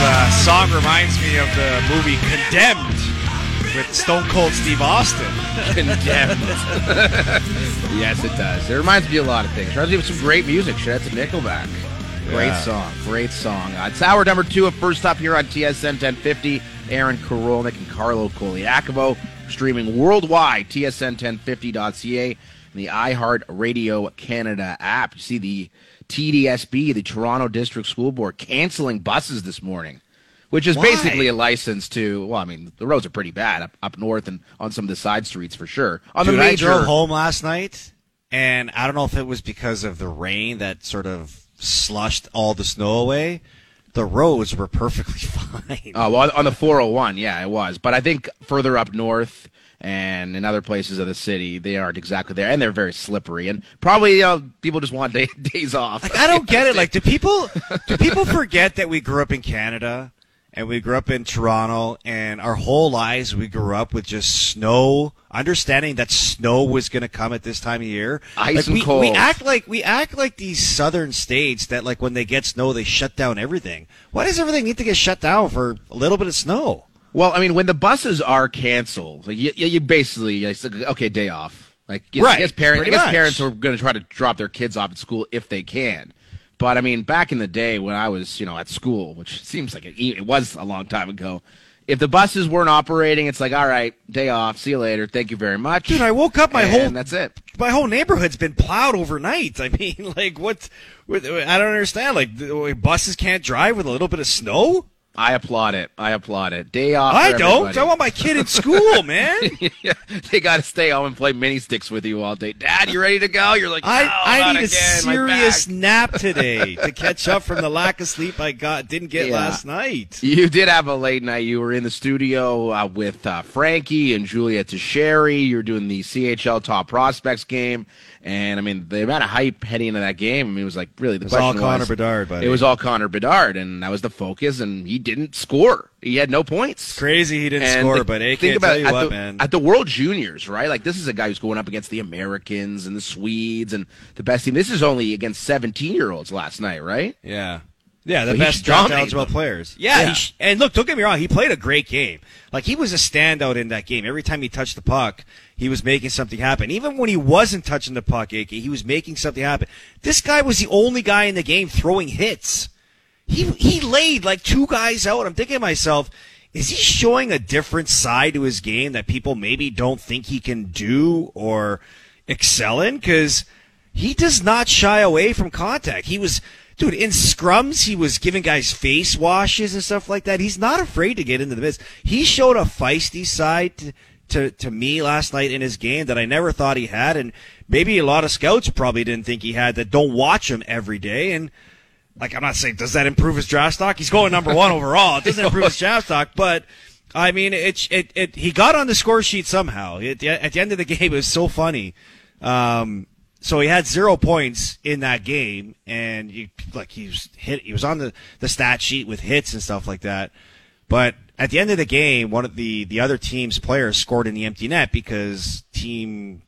uh, song reminds me of the movie Condemned with Stone Cold Steve Austin. Condemned. yes, it does. It reminds me of a lot of things. Reminds me of some great music. Shout out to Nickelback. Great Yeah. song. Great song. Uh, it's hour number two of First Up here on TSN 1050. Aaron Korolnek and Carlo Colaiacovo streaming worldwide, tsn1050.ca, and the iHeart Radio Canada app. You see the TDSB, the Toronto District School Board, canceling buses this morning. Which is Why? basically a license to, well, I mean, the roads are pretty bad up, up north and on some of the side streets for sure. On Dude, the I major, drove home last night, and I don't know if it was because of the rain that sort of slushed all the snow away. The roads were perfectly fine. Oh, well, on the 401, yeah, it was. But I think further up north and in other places of the city, they aren't exactly there, and they're very slippery. And probably you know, people just want day, days off. Like I don't get it. Like do people do people forget that we grew up in Canada and we grew up in Toronto and our whole lives we grew up with just snow, understanding that snow was going to come at this time of year. Ice like, and we, cold. We act like we act like these southern states that like when they get snow they shut down everything. Why does everything need to get shut down for a little bit of snow? Well, I mean, when the buses are canceled, like you, you basically like, okay, day off. Like, you know, I Right, guess parents, I guess much. parents are going to try to drop their kids off at school if they can. But I mean, back in the day when I was, you know, at school, which seems like it, it was a long time ago, if the buses weren't operating, it's like, all right, day off, see you later, thank you very much. Dude, I woke up my and whole that's it. my whole neighborhood's been plowed overnight. I mean, like what? what I don't understand. Like buses can't drive with a little bit of snow. I applaud it. I applaud it. Day off. I don't. everybody. I want my kid in school, man. Yeah, they got to stay home and play mini sticks with you all day. Dad, you ready to go? You're like, I, "No, I need a again, my serious nap today to catch up from the lack of sleep I got didn't get Yeah. last night. You did have a late night. You were in the studio uh, with uh, Frankie and Julia Teixeira. You're doing the CHL Top Prospects game, and I mean the amount of hype heading into that game. I mean, it was like really the It was all Connor was, Bedard, buddy. It was all Connor Bedard, and that was the focus. And he didn't score. He had no points. Crazy he didn't And score, but I think about tell you at what, the, man. At the World Juniors, right? Like this is a guy who's going up against the Americans and the Swedes and the best team. This is only against 17 year olds last night, right? Yeah. Yeah, the But best draft eligible them. players. Yeah, Yeah. He sh- and look, don't get me wrong, he played a great game. Like he was a standout in that game. Every time he touched the puck, he was making something happen. Even when he wasn't touching the puck, AK, he was making something happen. This guy was the only guy in the game throwing hits. He he laid like two guys out. I'm thinking to myself, is he showing a different side to his game that people maybe don't think he can do or excel in? Because he does not shy away from contact. He was, dude, in scrums, he was giving guys face washes and stuff like that. He's not afraid to get into the mix. He showed a feisty side to, to, to me last night in his game that I never thought he had. And maybe a lot of scouts probably didn't think he had that don't watch him every day. And like, I'm not saying, does that improve his draft stock? He's going number one overall. It doesn't improve his draft stock, but I mean, it, it, it, he got on the score sheet somehow. The, at the end of the game, it was so funny. Um, so he had zero points in that game, and you, like he was hit. He was on the, the stat sheet with hits and stuff like that. But at the end of the game, one of the the other team's players scored in the empty net because team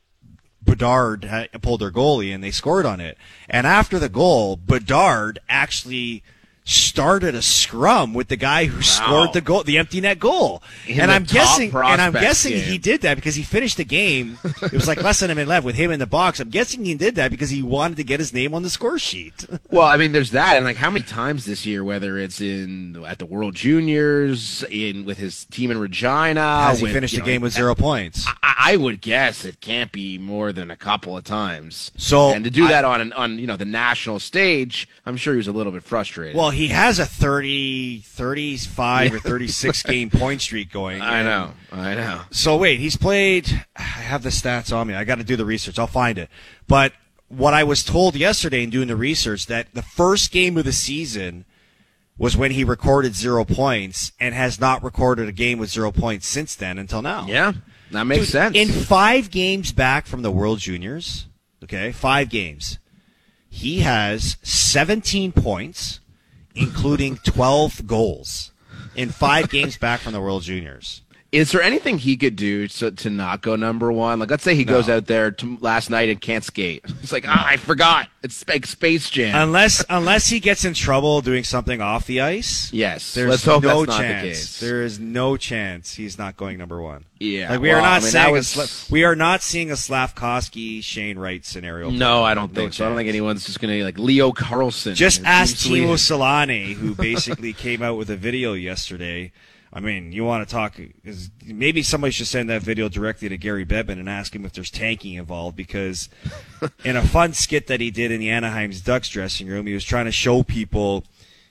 Bedard had pulled their goalie and they scored on it. And after the goal, Bedard actually started a scrum with the guy who scored the goal, the empty net goal. In and I'm guessing, and I'm guessing game. he did that because he finished the game. It was like less than a minute left with him in the box. I'm guessing he did that because he wanted to get his name on the score sheet. Well, I mean, there's that, and like how many times this year, whether it's in at the World Juniors, in with his team in Regina, Has he with, finished the know, game with zero points? I, I would guess it can't be more than a couple of times. So, and to do I- that on an, on you know the national stage, I'm sure he was a little bit frustrated. Well, he has a 30, 35 or 36 game point streak going. I know, I know. So wait, he's played. I have the stats on me. I got to do the research. I'll find it. But what I was told yesterday in doing the research that the first game of the season was when he recorded zero points and has not recorded a game with zero points since then until now. Yeah, that makes Dude, sense. In five games back from the World Juniors, okay, five games, he has 17 points, including 12 goals in five games back from the World Juniors. Is there anything he could do to, to not go number one? Like, let's say he goes out there to, last night and can't skate. It's like, ah, I forgot. It's like Space Jam. Unless unless he gets in trouble doing something off the ice. yes. There's no chance. the. There is no chance he's not going number one. Yeah, like we well, are not I mean, a was- Sla- we are not seeing a Slavkovsky Shane Wright scenario. no, I don't No think so. I don't think anyone's just going to like Leo Carlsson. Just ask Timo. Solane, who basically came out with a video yesterday. I mean, you want to talk? Is, maybe somebody should send that video directly to Gary Bettman and ask him if there's tanking involved. Because in a fun skit that he did in the Anaheim's Ducks dressing room, he was trying to show people,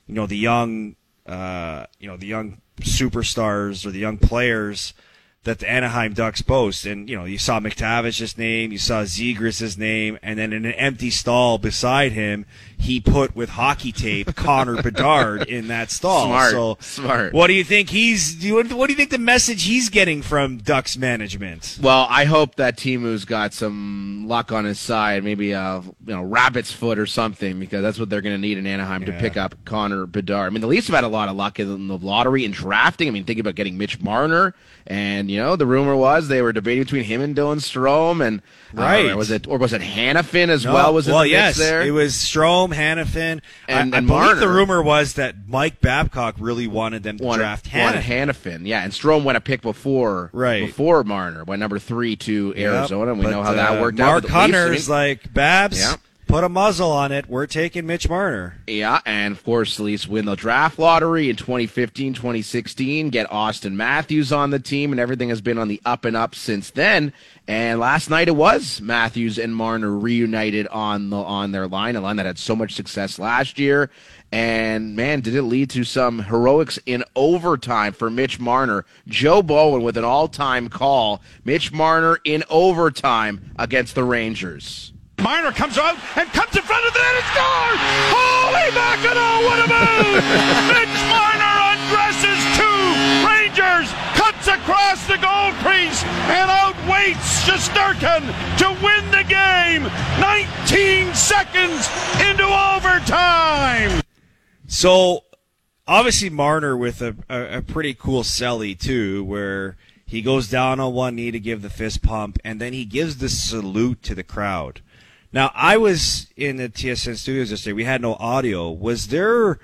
you know, the young, uh, you know, the young superstars or the young players that the Anaheim Ducks boast. And, you know, you saw McTavish's name, you saw Zegras' name, and then in an empty stall beside him, he put with hockey tape Connor Bedard in that stall. Smart, So, smart. What do you think he's, do what do you think the message he's getting from Ducks management? Well, I hope that Timu's got some luck on his side, maybe a you know rabbit's foot or something, because that's what they're going to need in Anaheim to pick up Connor Bedard. I mean, the Leafs have had a lot of luck in the lottery and drafting. I mean, think about getting Mitch Marner, and you know the rumor was they were debating between him and Dylan Strome, and Right. was it or was it Hanifin as well? Was well, the yes, there? it was Strome, Hanifin, And- I, and I believe the rumor was that Mike Babcock really wanted them to Wanted- draft Hanifin. Hanifin, yeah, and Strome went a pick before, Right. before Marner, went number three to Arizona, and we But, know how that uh, worked Mark out. the Leafs. I mean- Hunter's like Babs. Yeah. Put a muzzle on it. We're taking Mitch Marner. Yeah, and of course, the win the draft lottery in 2015, 2016, get Auston Matthews on the team, and everything has been on the up and up since then. And last night it was Matthews and Marner reunited on the on their line, a line that had so much success last year. And man, did it lead to some heroics in overtime for Mitch Marner. Joe Bowen with an all-time call. Mitch Marner in overtime against the Rangers. Marner comes out and comes in front of the net and scores! Holy mackerel, what a move! Mitch Marner undresses two Rangers, cuts across the goal crease, and outweights Shesterkin to win the game! 19 seconds into overtime! So obviously Marner with a, a, a pretty cool celly too, where he goes down on one knee to give the fist pump, and then he gives the salute to the crowd. Now I was in the TSN studios yesterday. We had no audio. Was there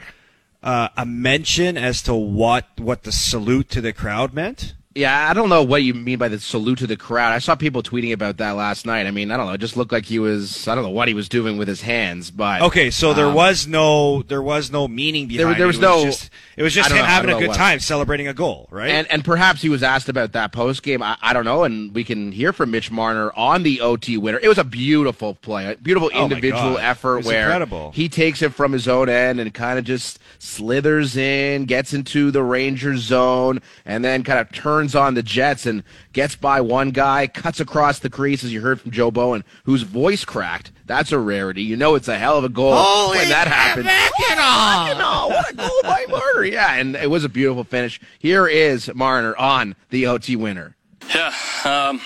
uh, a mention as to what what the salute to the crowd meant? Yeah, I don't know what you mean by the salute to the crowd. I saw people tweeting about that last night. I mean, I don't know. It just looked like he was. I don't know what he was doing with his hands, but Okay, so there um, was no there was no meaning behind there it. was it. no- just, it was just him know, having a good what. time celebrating a goal, right? And and perhaps he was asked about that post game. I, I don't know, and we can hear from Mitch Marner on the OT winner. It was a beautiful play, a beautiful Oh individual effort where incredible. he takes it from his own end and kind of just slithers in, gets into the Rangers zone, and then kind of turns on the Jets and gets by one guy, cuts across the crease, as you heard from Joe Bowen, whose voice cracked. That's a rarity. You know it's a hell of a goal when that happens. Mackinac! What a goal by Marner. Yeah, and it was a beautiful finish. Here is Marner on the OT winner. Yeah, um,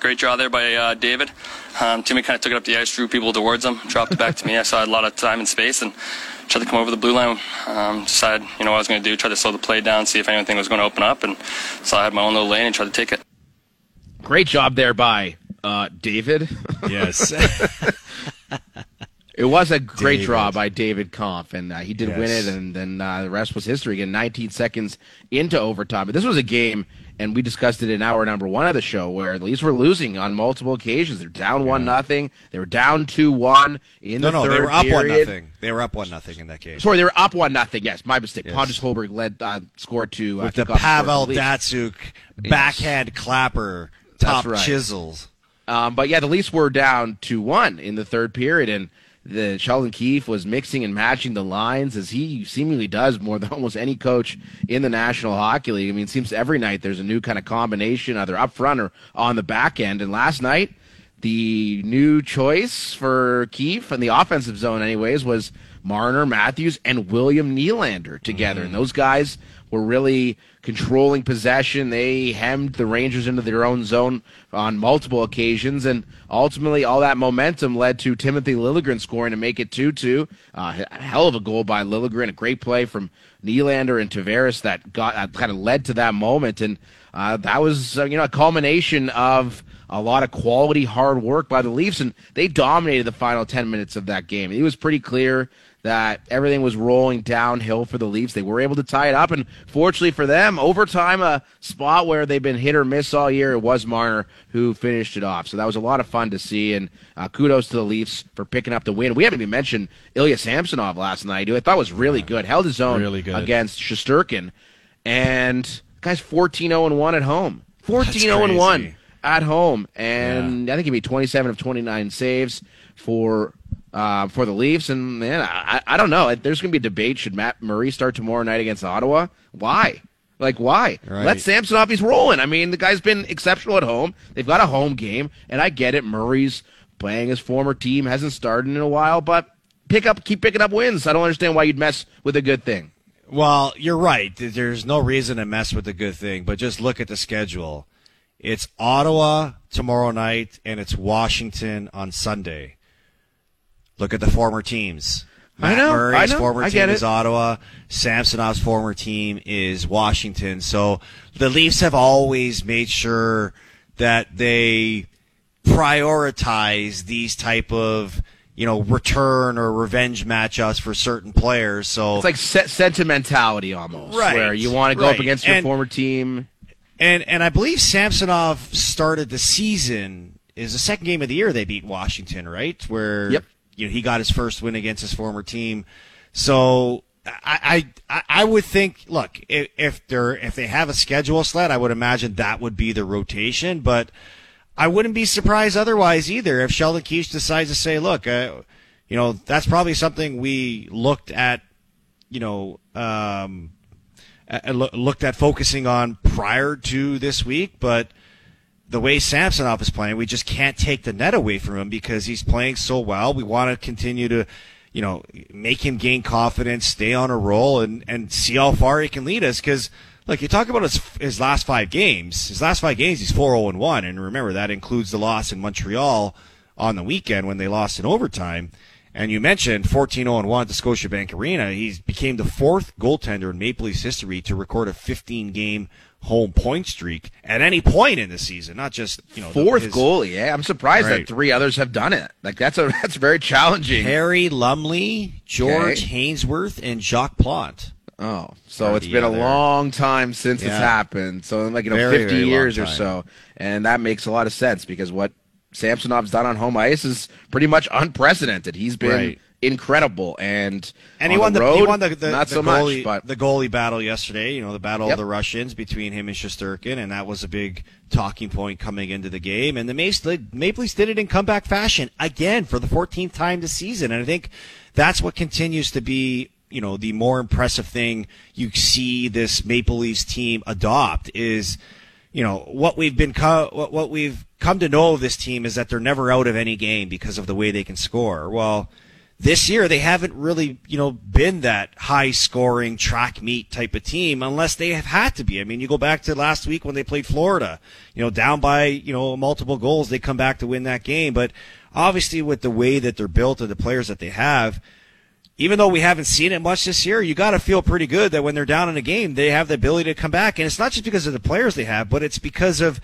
great draw there by uh, David. Um, Timmy kind of took it up the ice, drew people towards him, dropped it back to me. I saw a lot of time and space and tried to come over the blue line. Um, decided, you know, what I was going to do, try to slow the play down, see if anything was going to open up, and so I had my own little lane and tried to take it. Great job there by uh, David. yes. It was a great David. draw by David Kampf, and uh, he did win it, and then uh, the rest was history. Again, 19 seconds into overtime. But this was a game, and we discussed it in hour number one of the show, where the Leafs were losing on multiple occasions. They're down one nothing. They were down two one in no, the no, third they were up one nothing. They were up one nothing in that case. Sorry, they were up one nothing. Yes, my mistake. Yes. Pontus Holmberg led uh, scored to uh, with the score Pavel Datsyuk backhand clapper, top right. chisels. Um, but yeah, the Leafs were down two one in the third period, and the Sheldon Keefe was mixing and matching the lines as he seemingly does more than almost any coach in the National Hockey League. I mean, it seems every night there's a new kind of combination, either up front or on the back end. And last night, the new choice for Keefe in the offensive zone, anyways, was Marner, Matthews, and William Nylander together. And mm-hmm. those guys were really controlling possession. They hemmed the Rangers into their own zone on multiple occasions, and ultimately, all that momentum led to Timothy Liljegren scoring to make it 2 2. Uh, a hell of a goal by Liljegren, a great play from Nylander and Tavares that got uh, kind of led to that moment. And uh, that was, uh, you know, a culmination of a lot of quality hard work by the Leafs, and they dominated the final 10 minutes of that game. It was pretty clear that everything was rolling downhill for the Leafs. They were able to tie it up, and fortunately for them, overtime, a spot where they've been hit or miss all year, it was Marner who finished it off. So that was a lot of fun to see, and uh, kudos to the Leafs for picking up the win. We haven't even mentioned Ilya Samsonov last night, who I thought was really good. Held his own Really good. against Shesterkin, and guy's 14 0 1 at home. 14 0 1 at home, and I think he made 27 of 29 saves for uh, for the Leafs. And man, I, I don't know. There's going to be a debate. Should Matt Murray start tomorrow night against Ottawa? Why? Like why? Right. Let Samsonov. He's rolling. I mean, the guy's been exceptional at home. They've got a home game, and I get it. Murray's playing his former team, hasn't started in a while, but pick up, keep picking up wins. I don't understand why you'd mess with a good thing. Well, you're right. There's no reason to mess with a good thing, but just look at the schedule. It's Ottawa tomorrow night, and it's Washington on Sunday. Look at the former teams. I know, Murray's I know, former I team is. Ottawa. Samsonov's former team is Washington. So the Leafs have always made sure that they prioritize these type of you know return or revenge matchups for certain players. So It's like se- sentimentality almost, Right, where you want to go up against your And- former team. And and I believe Samsonov started the season is the second game of the year they beat Washington, right? Where Yep. You know he got his first win against his former team. So I I, I would think look if, they're if they have a schedule sled, I would imagine that would be the rotation, but I wouldn't be surprised otherwise either if Sheldon Keefe decides to say, look, uh, you know that's probably something we looked at, you know. Um, looked at focusing on prior to this week, but the way Samsonov is playing, we just can't take the net away from him because he's playing so well. We want to continue to, you know, make him gain confidence, stay on a roll, and and see how far he can lead us. Because, look, you talk about his his last five games. His last five games, he's four zero and one, and remember that includes the loss in Montreal on the weekend when they lost in overtime. And you mentioned 14 0 1 at the Scotiabank Arena. He became the fourth goaltender in Maple Leafs history to record a 15 game home point streak at any point in the season, not just, you know, the- Fourth his- goalie, yeah. I'm surprised Right. that three others have done it. Like that's a that's very challenging. Harry Lumley, George Okay. Hainsworth, and Jacques Plante. Oh, so it's the been a long time since it's happened. So like you know, Very, fifty very years or so, and that makes a lot of sense because what Samsonov's done on home ice is pretty much unprecedented. He's been Right. Incredible, and And he won the, road, he won the, the, not the so goalie, much, but the goalie battle yesterday. You know the battle Yep. of the Russians between him and Shesterkin, and that was a big talking point coming into the game. And the Maple Maple Leafs did it in comeback fashion again for the 14th time this season. And I think that's what continues to be you know the more impressive thing you see this Maple Leafs team adopt is you know what we've been co- what, what we've come to know of this team is that they're never out of any game because of the way they can score. Well, this year they haven't really you know been that high scoring track meet type of team unless they have had to be. I mean, you go back to last week when they played Florida, you know, down by you know multiple goals, they come back to win that game. But obviously, with the way that they're built and the players that they have, even though we haven't seen it much this year, you got to feel pretty good that when they're down in a game, they have the ability to come back. And it's not just because of the players they have, but it's because of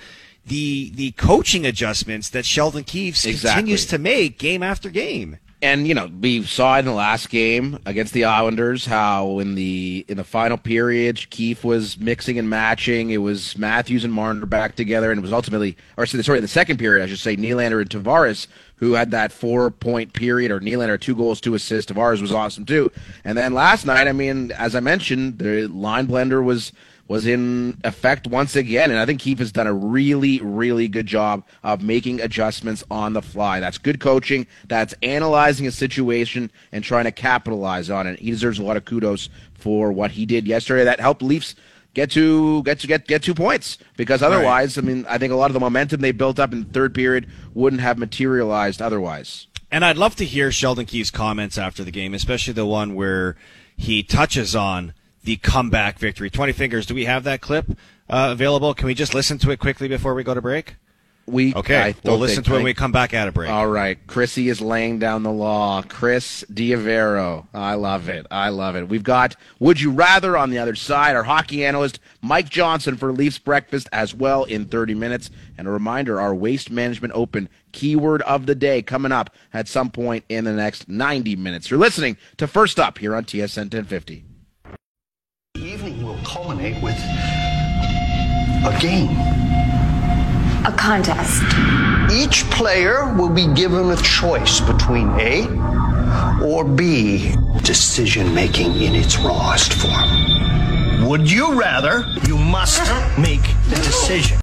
the the coaching adjustments that Sheldon Keefe Exactly. continues to make game after game. And you know we saw in the last game against the Islanders how in the in the final period Keefe was mixing and matching. It was Matthews and Marner back together, and it was ultimately, or sorry, in the second period, I should say, Nylander and Tavares who had that four point period, or Nylander two goals, two assists. Tavares was awesome too. And then last night, I mean, as I mentioned, the line blender was was in effect once again. And I think Keefe has done a really, really good job of making adjustments on the fly. That's good coaching. That's analyzing a situation and trying to capitalize on it. He deserves a lot of kudos for what he did yesterday. That helped Leafs get to get to get get two points because otherwise, I mean, I think a lot of the momentum they built up in the third period wouldn't have materialized otherwise. And I'd love to hear Sheldon Keefe's comments after the game, especially the one where he touches on the comeback victory. 20 fingers. Do we have that clip uh, available? Can we just listen to it quickly before we go to break? We Okay, we'll listen to it when we come back at a break. All right, Chrissy is laying down the law. Chris Diavero. I love it. I love it. We've got Would You Rather on the other side. Our hockey analyst, Mike Johnson, for Leafs Breakfast as well in 30 minutes. And a reminder our Waste Management Open keyword of the day coming up at some point in the next 90 minutes. You're listening to First Up here on TSN 1050. The evening will culminate with a game. A contest. Each player will be given a choice between A or B. Decision making in its rawest form. Would you rather? You must make the decision.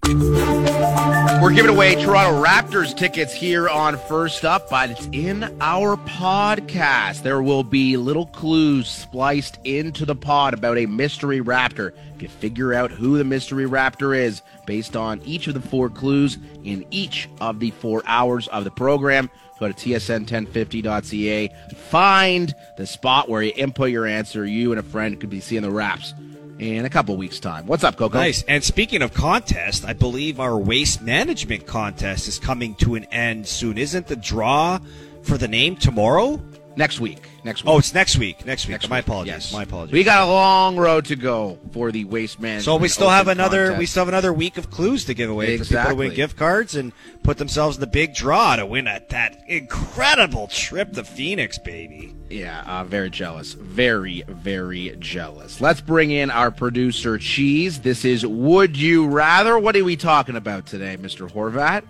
We're giving away Toronto Raptors tickets here on First Up, but it's in our podcast. There will be little clues spliced into the pod about a mystery raptor. If you figure out who the mystery raptor is based on each of the four clues in each of the four hours of the program, go to tsn1050.ca. Find the spot where you input your answer. You and a friend could be seeing the Raps in a couple weeks' time. What's up, Coco? Nice. And speaking of contest, I believe our waste management contest is coming to an end soon. Isn't the draw for the name tomorrow? Next week. Next week. Oh, it's next week. Next week. Next My week, apologies. yes. My apologies. We got a long road to go for the waste man. so we still have another. contest. We still have another week of clues to give away for people to win gift cards and put themselves in the big draw to win a, that incredible trip to Phoenix, baby. yeah, uh, very jealous. Very, very jealous. Let's bring in our producer Cheese. This is Would You Rather. What are we talking about today, Mr. Horvat?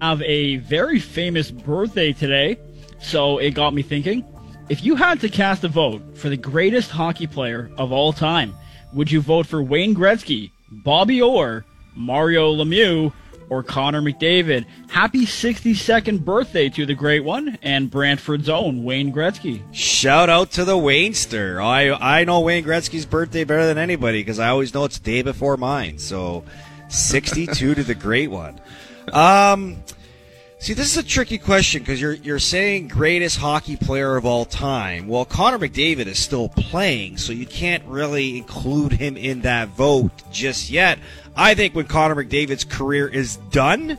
have a very famous birthday today, so it got me thinking. If you had to cast a vote for the greatest hockey player of all time, would you vote for Wayne Gretzky, Bobby Orr, Mario Lemieux, or Connor McDavid? Happy 62nd birthday to the great one and Brantford's own Wayne Gretzky. Shout out to the Waynster. I I know Wayne Gretzky's birthday better than anybody because I always know it's the day before mine. So, sixty-two to the great one. Um, see, this is a tricky question because you're you're saying greatest hockey player of all time. Well, Connor McDavid is still playing, so you can't really include him in that vote just yet. I think when Connor McDavid's career is done,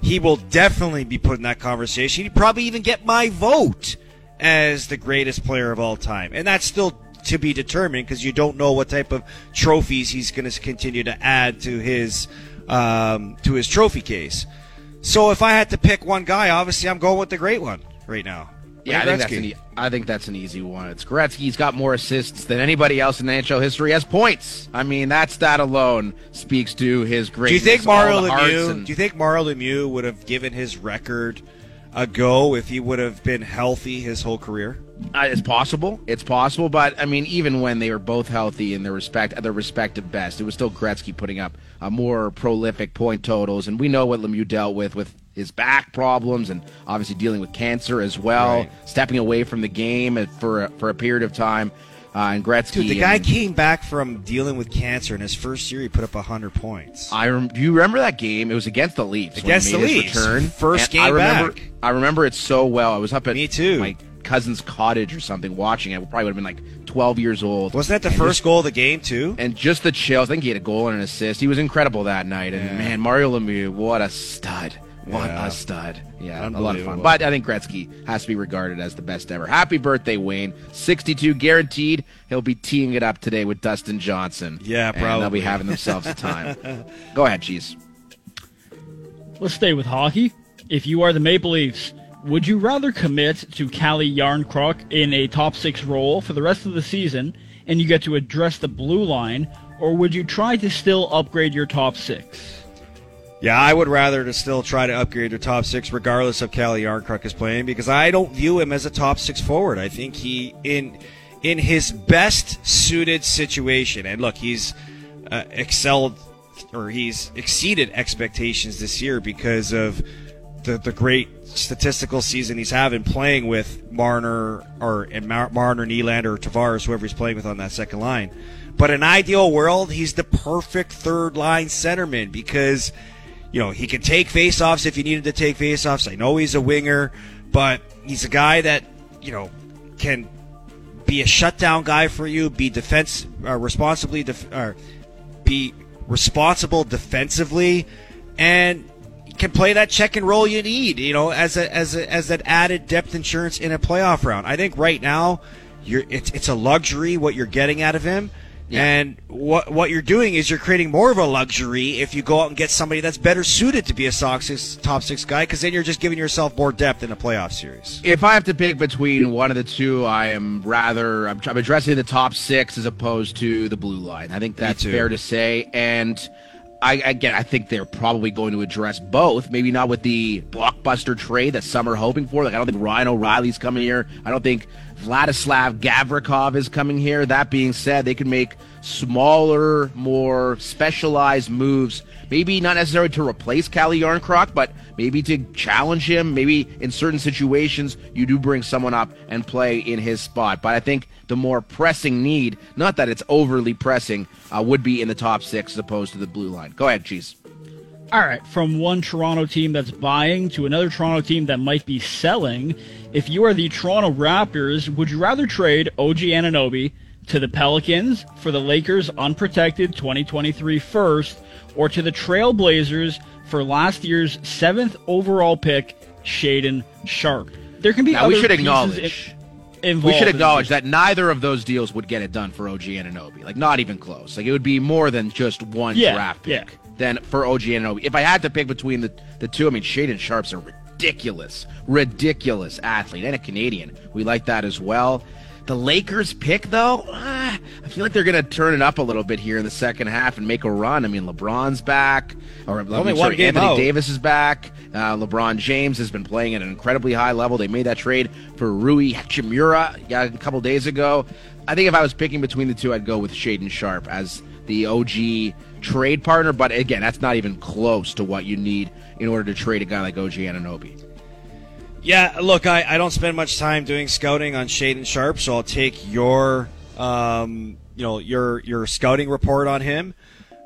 he will definitely be put in that conversation. He'd probably even get my vote as the greatest player of all time. And that's still to be determined because you don't know what type of trophies he's going to continue to add to his um, to his trophy case. So if I had to pick one guy, obviously I'm going with the great one right now. Yeah, I think, that's an e- I think that's an easy one. It's Gretzky. He's got more assists than anybody else in NHL history has points. I mean, that's that alone speaks to his Do greatness. you think Mario all the hearts Lemieux? and- Do you think Mario Lemieux would have given his record a go if he would have been healthy his whole career? Uh, it's possible. It's possible, but I mean, even when they were both healthy in their respect, at their respective best, it was still Gretzky putting up uh, more prolific point totals, and we know what Lemieux dealt with with his back problems, and obviously dealing with cancer as well, Right. stepping away from the game for a, for a period of time. Uh, and Gretzky, Dude, the guy and- came back from dealing with cancer in his first year. He put up hundred points. I rem- do you remember that game? It was against the Leafs. Against the Leafs. return. First And I game remember, back. I remember it so well. I was up at Me too. my cousin's cottage or something watching it. I probably would have been like 12 years old. Wasn't that the And first just- goal of the game too? and just the chills. I think he had a goal and an assist. He was incredible that night. And Yeah. man, Mario Lemieux, what a stud! What Yeah. a stud! Yeah, a lot of fun. But I think Gretzky has to be regarded as the best ever. Happy birthday, Wayne! 62 guaranteed. He'll be teeing it up today with Dustin Johnson. Yeah, And they'll be having themselves a time. Go ahead, Cheese. Let's stay with hockey. If you are the Maple Leafs, would you rather commit to Calle Jarnkrok in a top six role for the rest of the season and you get to address the blue line, or would you try to still upgrade your top six? Yeah, I would rather to still try to upgrade your top six, regardless of Calle Jarnkrok is playing, because I don't view him as a top six forward. I think he in in his best suited situation, and look, he's uh, excelled or he's exceeded expectations this year because of the, the great statistical season he's having playing with Marner or and Mar- Marner, Nylander, or Tavares, whoever he's playing with on that second line. But in ideal world, he's the perfect third line centerman because you know he can take faceoffs if you needed to take faceoffs. I know he's a winger, but he's a guy that you know can be a shutdown guy for you, be defense uh, responsibly, def- or be responsible defensively, and can play that check and roll you need. You know, as a as a, as that added depth insurance in a playoff round. I think right now, you're it's it's a luxury what you're getting out of him. And what what you're doing is you're creating more of a luxury if you go out and get somebody that's better suited to be a Sox six, top six guy, because then you're just giving yourself more depth in a playoff series. If I have to pick between one of the two, I am rather I'm, I'm addressing the top six as opposed to the blue line. I think that's fair to say, and I again I think they're probably going to address both. Maybe not with the blockbuster trade that some are hoping for. Like I don't think Ryan O'Reilly's coming here. I don't think Vladislav Gavrikov is coming here. That being said, they can make smaller, more specialized moves. Maybe not necessarily to replace Calle Jarnkrok, but maybe to challenge him. Maybe in certain situations, you do bring someone up and play in his spot. But I think the more pressing need, not that it's overly pressing, uh, would be in the top six as opposed to the blue line. Go ahead, Cheese. All right, from one Toronto team that's buying to another Toronto team that might be selling. If you are the Toronto Raptors, would you rather trade OG Anunoby to the Pelicans for the Lakers' unprotected 2023 first, or to the Trailblazers for last year's seventh overall pick, Shaedon Sharpe? There can be Now, other we should acknowledge. in- We should acknowledge that neither of those deals would get it done for OG and Anunoby. Like, not even close. Like, it would be more than just one Yeah, draft pick yeah. than for OG and Anunoby. If I had to pick between the, the two, I mean, Shaedon Sharpe's a ridiculous, ridiculous athlete and a Canadian. We like that as well. The Lakers pick, though, ah, I feel like they're going to turn it up a little bit here in the second half and make a run. I mean, LeBron's back, or Only one game Anthony out. Davis is back. Uh, LeBron James has been playing at an incredibly high level. They made that trade for Rui Hachimura a couple days ago. I think if I was picking between the two, I'd go with Shaedon Sharpe as the OG trade partner. But again, that's not even close to what you need in order to trade a guy like OG Anunoby. Yeah, look, I, I don't spend much time doing scouting on Shaedon Sharpe, so I'll take your um, you know your your scouting report on him.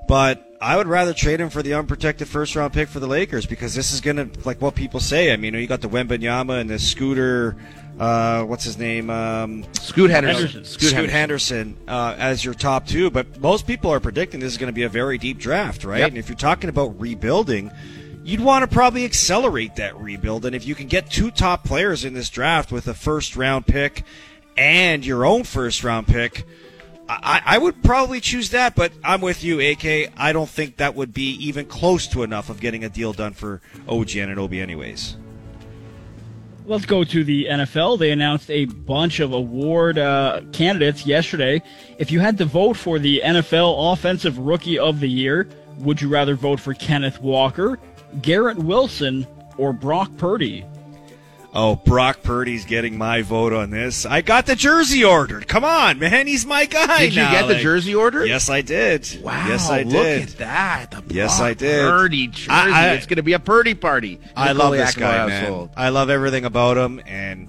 But I would rather trade him for the unprotected first round pick for the Lakers because this is gonna like what people say. I mean, you got the Wembanyama and the Scooter. Uh, what's his name? Um, Scoot Henderson. Henderson. Scoot, Scoot Henderson. Henderson uh, as your top two, but most people are predicting this is going to be a very deep draft, right? Yep. And if you're talking about rebuilding, you'd want to probably accelerate that rebuild. And if you can get two top players in this draft with a first round pick and your own first round pick, I, I would probably choose that. But I'm with you, AK. I don't think that would be even close to enough of getting a deal done for OG Anunoby, anyways. Let's go to the NFL. They announced a bunch of award uh, candidates yesterday. If you had to vote for the NFL Offensive Rookie of the Year, would you rather vote for Kenneth Walker, Garrett Wilson, or Brock Purdy? Oh, Brock Purdy's getting my vote on this. I got the jersey ordered. Come on, man. He's my guy. Did you now, get the like- jersey order? Yes, I did. Wow. Yes, I Look did. at that. The Yes, Brock I did. Purdy jersey. I- I- it's going to be a Purdy party. I love this guy, household. man. I love everything about him, and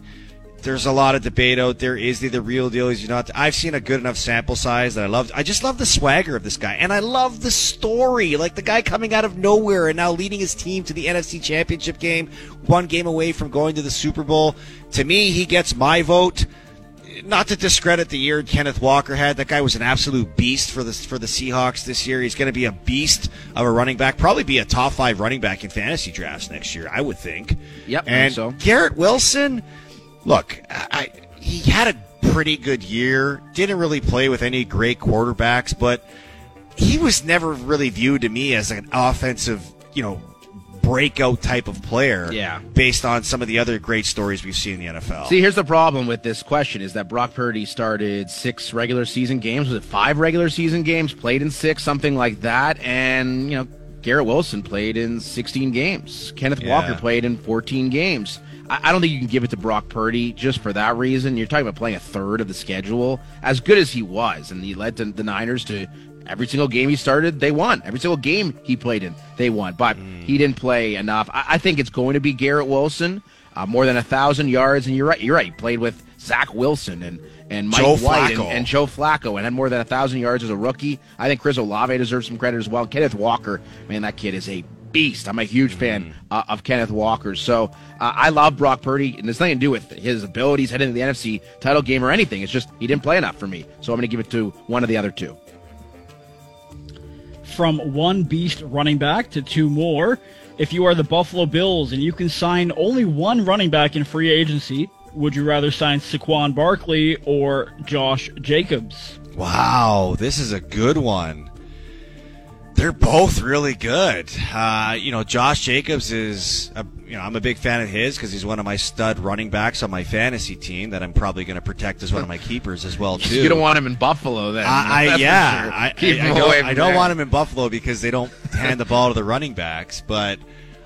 there's a lot of debate out there. Is he the real deal? Is he not? I've seen a good enough sample size that I love. I just love the swagger of this guy, and I love the story. Like the guy coming out of nowhere and now leading his team to the NFC Championship game, one game away from going to the Super Bowl. To me, he gets my vote. Not to discredit the year Kenneth Walker had, that guy was an absolute beast for the for the Seahawks this year. He's going to be a beast of a running back, probably be a top five running back in fantasy drafts next year. I would think. Yep, And so. Garrett Wilson, look, I, he had a pretty good year. Didn't really play with any great quarterbacks, but he was never really viewed to me as an offensive, you know, breakout type of player. Yeah. Based on some of the other great stories we've seen in the NFL. See, here's the problem with this question: is that Brock Purdy started six regular season games? Was it five regular season games? Played in six, something like that. And you know, Garrett Wilson played in 16 games. Kenneth Yeah. Walker played in 14 games. I, I don't think you can give it to Brock Purdy just for that reason. You're talking about playing a third of the schedule. As good as he was, and he led the, the Niners to every single game he started, they won. Every single game he played in, they won. But he didn't play enough. I, I think it's going to be Garrett Wilson, uh, more than a thousand yards. And you're right. You're right. He played with Zach Wilson and and Mike Joe White and, and Joe Flacco and had more than a thousand yards as a rookie. I think Chris Olave deserves some credit as well. Kenneth Walker, man, that kid is a beast. I'm a huge fan uh, of Kenneth Walker. So uh, I love Brock Purdy, and there's nothing to do with his abilities heading into the NFC title game or anything. It's just he didn't play enough for me. So I'm going to give it to one of the other two. From one beast running back to two more, if you are the Buffalo Bills and you can sign only one running back in free agency, would you rather sign Saquon Barkley or Josh Jacobs? Wow, this is a good one. They're both really good. Uh, you know, Josh Jacobs is, a, you know, I'm a big fan of his because he's one of my stud running backs on my fantasy team that I'm probably going to protect as one of my keepers as well too. You don't want him in Buffalo, then. I, I yeah, sure. I, Keep I, I don't, I don't want him in Buffalo because they don't hand the ball to the running backs. But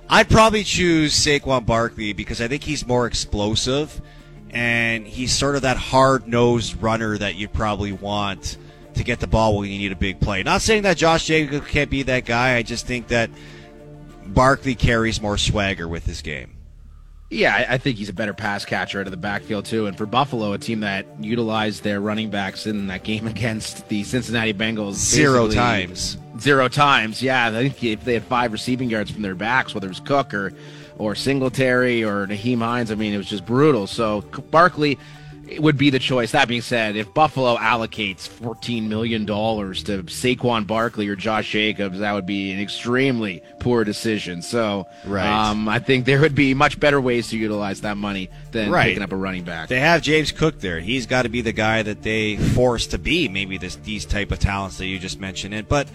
I'd probably choose Saquon Barkley because I think he's more explosive and he's sort of that hard nosed runner that you probably want to get the ball when you need a big play. Not saying that Josh Jacobs can't be that guy. I just think that Barkley carries more swagger with his game. Yeah, I- think he's a better pass catcher out of the backfield too. And for Buffalo, a team that utilized their running backs in that game against the Cincinnati Bengals Zero times. Zero times. Yeah, I think if they had five receiving yards from their backs, whether it was Cook or or Singletary or Nyheim Hines, I mean, it was just brutal. So Barkley would be the choice. That being said, if Buffalo allocates $14 million to Saquon Barkley or Josh Jacobs, that would be an extremely poor decision. So Right. um, I think there would be much better ways to utilize that money than Right. picking up a running back. They have James Cook there. He's got to be the guy that they force to be maybe this these type of talents that you just mentioned. It, but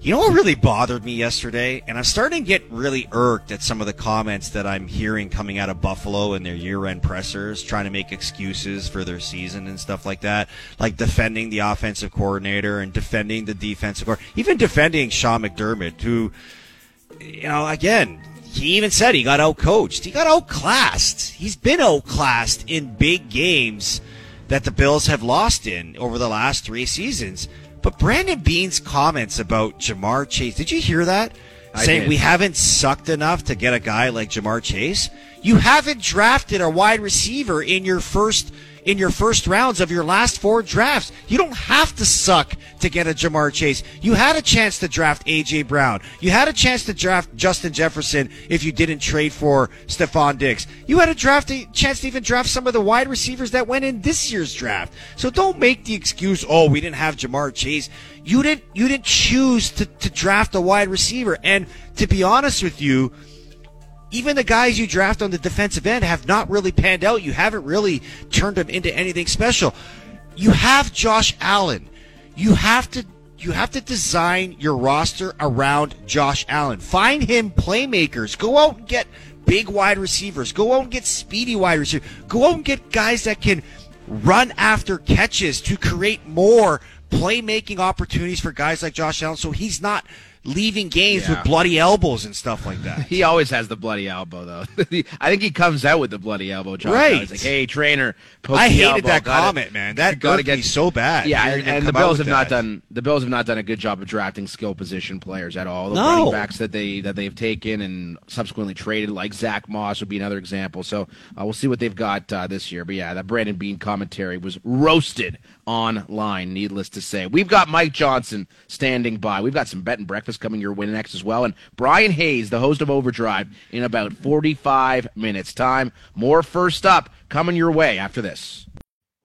you know what really bothered me yesterday, and I'm starting to get really irked at some of the comments that I'm hearing coming out of Buffalo and their year-end pressers, trying to make excuses for their season and stuff like that, like defending the offensive coordinator and defending the defensive coordinator, even defending Sean McDermott, who you know, again, he even said he got outcoached. He got outclassed. He's been outclassed in big games that the Bills have lost in over the last three seasons. But Brandon Beane's comments about Ja'Marr Chase, did you hear that? I Saying did. we haven't sucked enough to get a guy like Ja'Marr Chase. You haven't drafted a wide receiver in your first in your first rounds of your last four drafts. You don't have to suck to get a Ja'Marr Chase. You had a chance to draft AJ Brown. You had a chance to draft Justin Jefferson if you didn't trade for Stefon Diggs. You had a draft a chance to even draft some of the wide receivers that went in this year's draft. So don't make the excuse, oh, we didn't have Ja'Marr Chase. You didn't you didn't choose to, to draft a wide receiver. And to be honest with you, even the guys you draft on the defensive end have not really panned out. You haven't really turned them into anything special. You have Josh Allen. You have to you have to design your roster around Josh Allen. Find him playmakers. Go out and get big wide receivers. Go out and get speedy wide receivers. Go out and get guys that can run after catches to create more playmaking opportunities for guys like Josh Allen so he's not leaving games Yeah. with bloody elbows and stuff like that. He always has the bloody elbow, though. I think he comes out with the bloody elbow. Josh. Right. He's like, "Hey, trainer." I hated elbow. that Gotta- comment, man. That gotta irked get so bad. Yeah, and, and the Bills have not done the Bills have not done a good job of drafting skill position players at all. The No. running backs that they that they've taken and subsequently traded, like Zach Moss, would be another example. So uh, we'll see what they've got uh, this year. But yeah, that Brandon Beane commentary was roasted online. Needless to say, we've got Mike Johnson standing by. We've got some bet and breakfast coming your way next as well, and Brian Hayes, the host of Overdrive, in about forty-five minutes time. More first up coming your way after this.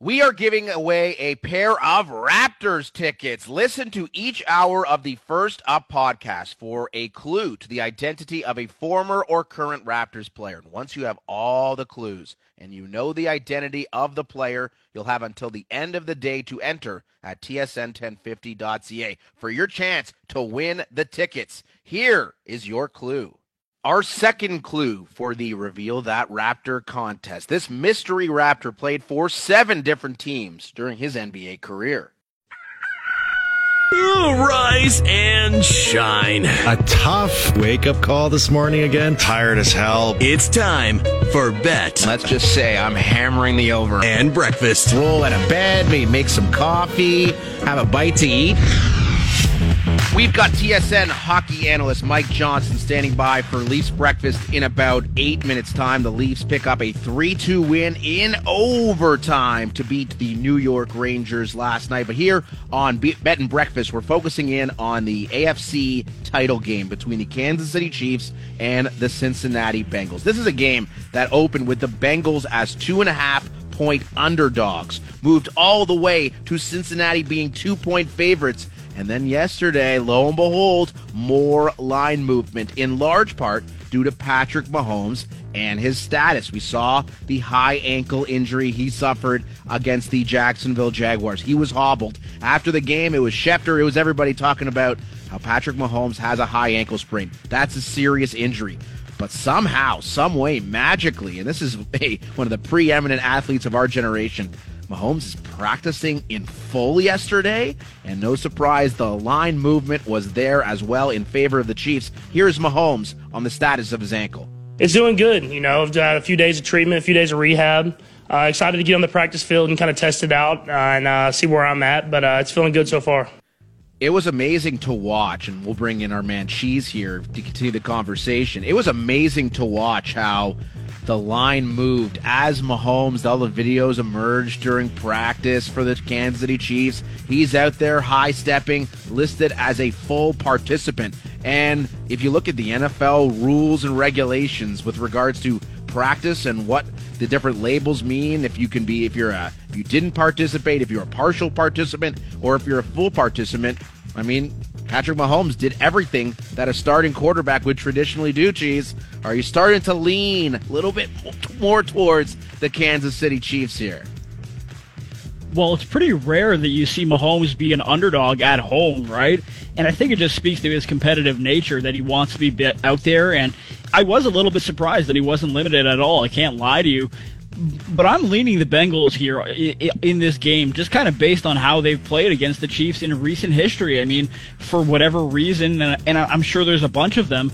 We are giving away a pair of Raptors tickets. Listen to each hour of the First Up podcast for a clue to the identity of a former or current Raptors player. And once you have all the clues and you know the identity of the player, you'll have until the end of the day to enter at tsn1050.ca for your chance to win the tickets. Here is your clue. Our second clue for the Reveal That Raptor contest. This mystery Raptor played for seven different teams during his NBA career. Rise and shine. A tough wake up call this morning again. Tired as hell. It's time for Bet Let's just say I'm hammering the over. and Breakfast. roll out of bed, maybe make some coffee, have a bite to eat. We've got TSN hockey analyst Mike Johnson standing by for Leafs breakfast in about eight minutes' time. The Leafs pick up a 3 2 win in overtime to beat the New York Rangers last night. But here on Bet and Breakfast, we're focusing in on the AFC title game between the Kansas City Chiefs and the Cincinnati Bengals. This is a game that opened with the Bengals as two and a half point underdogs, moved all the way to Cincinnati being two point favorites and then yesterday, lo and behold, more line movement, in large part due to Patrick Mahomes and his status. We saw the high ankle injury he suffered against the Jacksonville Jaguars. He was hobbled. After the game, it was Schefter, it was everybody talking about how Patrick Mahomes has a high ankle sprain. That's a serious injury. But somehow, some way, magically, and this is a, one of the preeminent athletes of our generation, Mahomes is practicing in full yesterday, and no surprise, the line movement was there as well in favor of the Chiefs. Here's Mahomes on the status of his ankle. It's doing good. You know, I've had a few days of treatment, a few days of rehab. Uh, excited to get on the practice field and kind of test it out uh, and uh, see where I'm at, but uh, it's feeling good so far. It was amazing to watch, and we'll bring in our man Cheese here to continue the conversation. It was amazing to watch how the line moved as Mahomes, all the videos emerged during practice for the Kansas City Chiefs. He's out there high stepping, listed as a full participant. And if you look at the NFL rules and regulations with regards to practice and what the different labels mean, if you can be, if you're a, if you didn't participate, if you're a partial participant, or if you're a full participant, I mean, Patrick Mahomes did everything that a starting quarterback would traditionally do, Cheese. Are you starting to lean a little bit more towards the Kansas City Chiefs here? Well, it's pretty rare that you see Mahomes be an underdog at home, right? And I think it just speaks to his competitive nature that he wants to be out there. And I was a little bit surprised that he wasn't limited at all. I can't lie to you but I'm leaning the Bengals here in this game, just kind of based on how they've played against the Chiefs in recent history. I mean, for whatever reason, and I'm sure there's a bunch of them,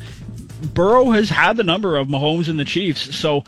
Burrow has had the number of Mahomes and the Chiefs. So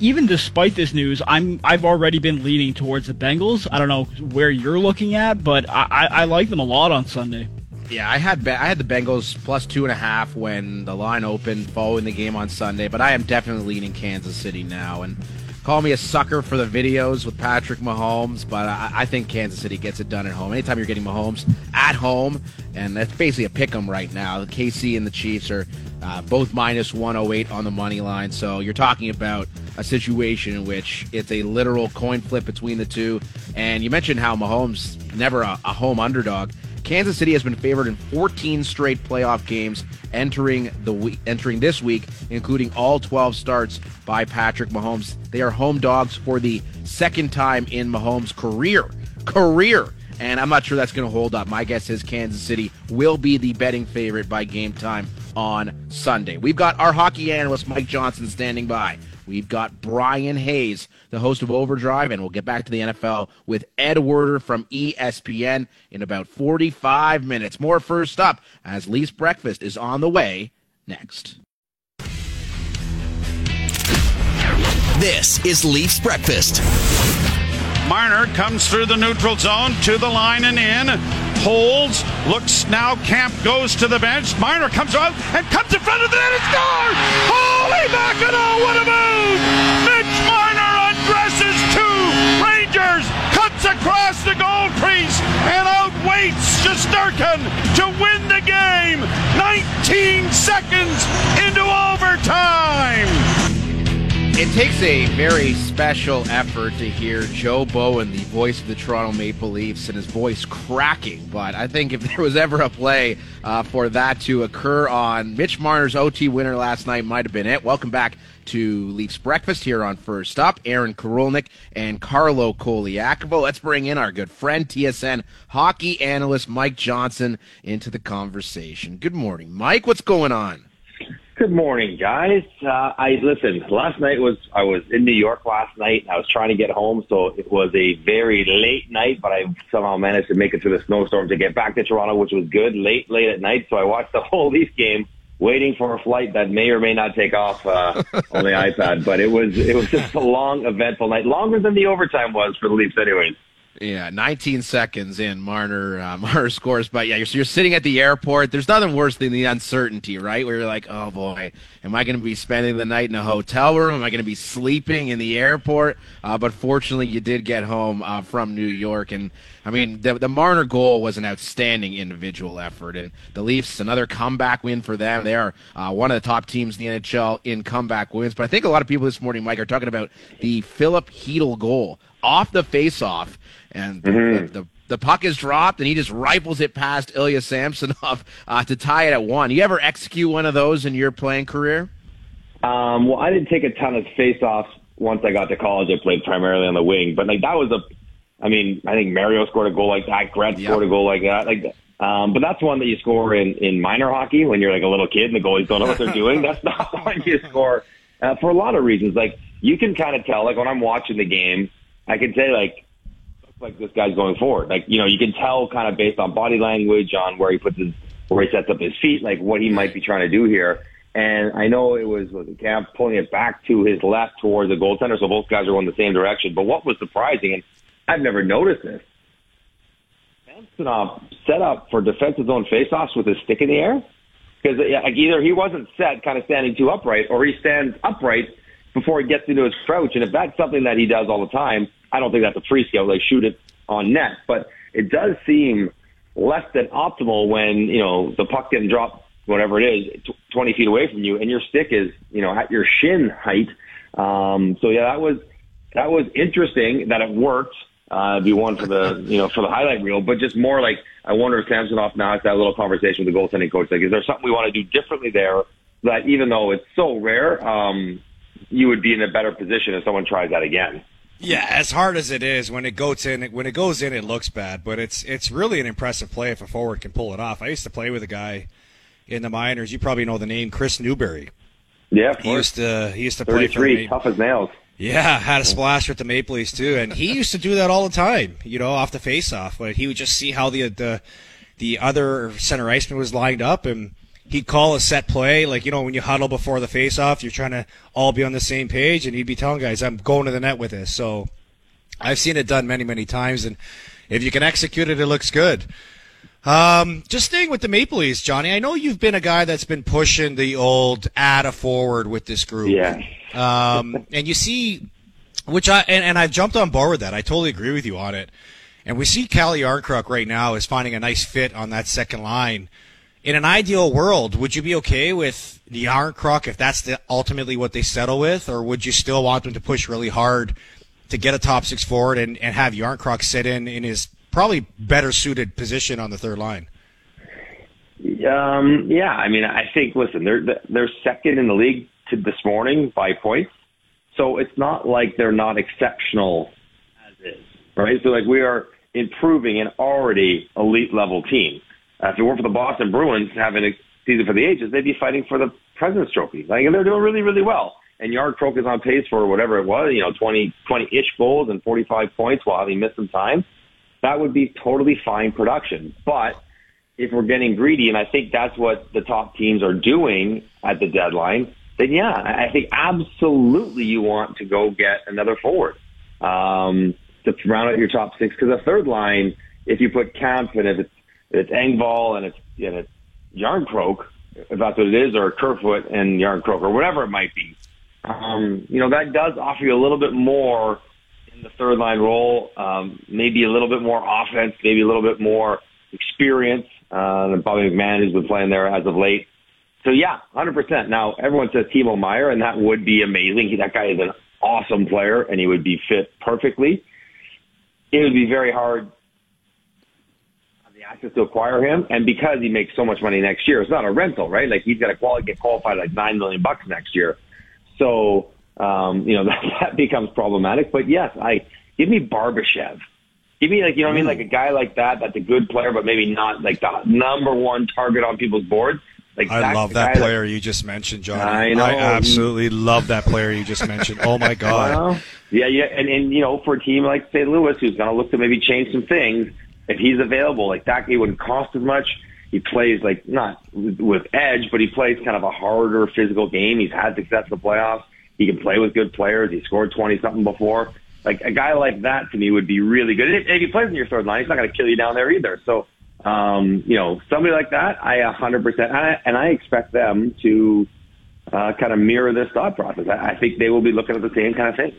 even despite this news, I'm I've already been leaning towards the Bengals. I don't know where you're looking at, but I, I like them a lot on Sunday. Yeah, I had I had the Bengals plus two and a half when the line opened following the game on Sunday, but I am definitely leaning Kansas City now and Call me a sucker for the videos with Patrick Mahomes, but I, I, think Kansas City gets it done at home. Anytime you're getting Mahomes at home, and that's basically a pick 'em right now. The KC and the Chiefs are uh, both minus 108 on the money line, so you're talking about a situation in which it's a literal coin flip between the two. And you mentioned how Mahomes never a, a home underdog. Kansas City has been favored in 14 straight playoff games entering the week, entering this week, including all 12 starts by Patrick Mahomes. They are home dogs for the second time in Mahomes' career. Career. And I'm not sure that's going to hold up. My guess is Kansas City will be the betting favorite by game time on Sunday. We've got our hockey analyst, Mike Johnson, standing by. We've got Brian Hayes, the host of Overdrive, and we'll get back to the NFL with Ed Werder from ESPN in about 45 minutes. More first up as Leafs Breakfast is on the way next. This is Leafs Breakfast. Marner comes through the neutral zone to the line and in. Holds, looks now. Kampf goes to the bench. Marner comes out and comes in front of the net and scores! Holy mackerel, what a move! Mitch Marner undresses two Rangers, cuts across the goal crease, and outweights Shesterkin to win the game. 19 seconds into overtime. It takes a very special effort to hear Joe Bowen, the voice of the Toronto Maple Leafs, and his voice cracking. But I think if there was ever a play uh, for that to occur on Mitch Marner's OT winner last night, might have been it. Welcome back to Leafs Breakfast here on First Up. Aaron Korolnek and Carlo Colaiacovo. Let's bring in our good friend, TSN hockey analyst Mike Johnson, into the conversation. Good morning, Mike. What's going on? Good morning, guys. Uh, I listen. Last night was I was in New York last night. I was trying to get home, so it was a very late night. But I somehow managed to make it through the snowstorm to get back to Toronto, which was good. Late, late at night, so I watched the whole Leaf game, waiting for a flight that may or may not take off uh, on the iPad. But it was it was just a long, eventful night, longer than the overtime was for the Leafs, anyways. Yeah, 19 seconds in, Marner uh, Marner scores. But yeah, you're, you're sitting at the airport. There's nothing worse than the uncertainty, right? Where you're like, oh boy, am I going to be spending the night in a hotel room? Am I going to be sleeping in the airport? Uh, but fortunately, you did get home uh, from New York, and I mean, the, the Marner goal was an outstanding individual effort, and the Leafs another comeback win for them. They are uh, one of the top teams in the NHL in comeback wins. But I think a lot of people this morning, Mike, are talking about the Filip Chytil goal off the faceoff and Mhm. the, the the puck is dropped, and he just rifles it past Ilya Samsonov uh, to tie it at one. You ever execute one of those in your playing career? Um, well, I didn't take a ton of face-offs once I got to college. I played primarily on the wing, but like that was a, I mean, I think Mario scored a goal like that. Gretz scored a goal like that. Like, um, but that's one that you score in in minor hockey when you're like a little kid and the goalies don't know what they're doing. That's not one you score uh, for a lot of reasons. Like you can kind of tell, like when I'm watching the game, I can say like. Like this guy's going forward, like you know, you can tell kind of based on body language, on where he puts his, where he sets up his feet, like what he might be trying to do here. And I know it was was Kampf pulling it back to his left towards the goaltender, so both guys are going the same direction. But what was surprising, and I've never noticed this, Samsonov set up for defensive zone faceoffs with his stick in the air because like either he wasn't set, kind of standing too upright, or he stands upright before he gets into his crouch. And if that's something that he does all the time, I don't think that's a free skill. They shoot it on net, but it does seem less than optimal when you know the puck getting dropped, whatever it is, tw 20 feet away from you, and your stick is you know at your shin height. Um, so yeah, that was that was interesting that it worked. Uh, it'd be one for the you know for the highlight reel, but just more like I wonder if Samsonov now has that little conversation with the goaltending coach. Like, is there something we want to do differently there? That even though it's so rare, um, you would be in a better position if someone tries that again. Yeah, as hard as it is, when it goes in, when it goes in, it looks bad. But it's it's really an impressive play if a forward can pull it off. I used to play with a guy in the minors. You probably know the name Chris Newberry. Yeah, of he course. used to he used to play for the tough as nails. Yeah, had a splash with the Maple Leafs too, and he used to do that all the time. You know, off the face-off, but he would just see how the the the other center iceman was lined up, and he'd call a set play. Like you know, when you huddle before the face-off, you're trying to all be on the same page, and he'd be telling guys, "I'm going to the net with this." So I've seen it done many, many times, and if you can execute it, it looks good. Um, just staying with the Maple Leafs, Johnny. I know you've been a guy that's been pushing the old add a forward with this group. Yeah. Um, and you see, which I and, and I've jumped on board with that. I totally agree with you on it. And we see Calle Jarnkrok right now is finding a nice fit on that second line. In an ideal world, would you be okay with the Jarnkrok if that's the, ultimately what they settle with, or would you still want them to push really hard to get a top six forward and, and have Jarnkrok sit in in his probably better suited position on the third line? Um, yeah, I mean, I think listen, they're they're second in the league to this morning by points, so it's not like they're not exceptional as is, right? So like we are improving an already elite level team. Uh, if it weren't for the Boston Bruins having a season for the ages, they'd be fighting for the President's Trophy. Like they're doing really, really well. And Jarnkrok is on pace for whatever it was, you know, 20, 20-ish goals and 45 points while having missed some time. That would be totally fine production. But if we're getting greedy, and I think that's what the top teams are doing at the deadline, then yeah, I think absolutely you want to go get another forward um, to round out your top six. Because the third line, if you put Kampf and if it's, if it's Engvall and it's and it's Jarnkrok, if that's what it is, or Kerfoot and Jarnkrok, or whatever it might be, um, you know that does offer you a little bit more the third line role, um, maybe a little bit more offense, maybe a little bit more experience uh, than Bobby McMann who's been playing there as of late. So yeah, 100%. Now everyone says Timo Meier, and that would be amazing. He, that guy is an awesome player, and he would be fit perfectly. It would be very hard have the access to acquire him, and because he makes so much money next year, it's not a rental, right? Like he's got to quali- get qualified like nine million bucks next year. So um, you know that, that becomes problematic. But yes, I give me Barbashev. Give me like you know what I mean, like a guy like that that's a good player, but maybe not like the number one target on people's boards. Like I love that player you just mentioned, John. I know. absolutely love that player you just mentioned. Oh my god. Well, yeah, yeah, and and you know, for a team like St. Louis, who's going to look to maybe change some things, if he's available, like that, he wouldn't cost as much. He plays like not with with edge, but he plays kind of a harder physical game. He's had success in the playoffs. He can play with good players. He scored twenty something before. like a guy like that to me would be really good. If, if he plays in your third line, he's not going to kill you down there either. So, um, you know, somebody like that, I 100%, and I, and I expect them to uh, kind of mirror this thought process. I, I think they will be looking at the same kind of thing.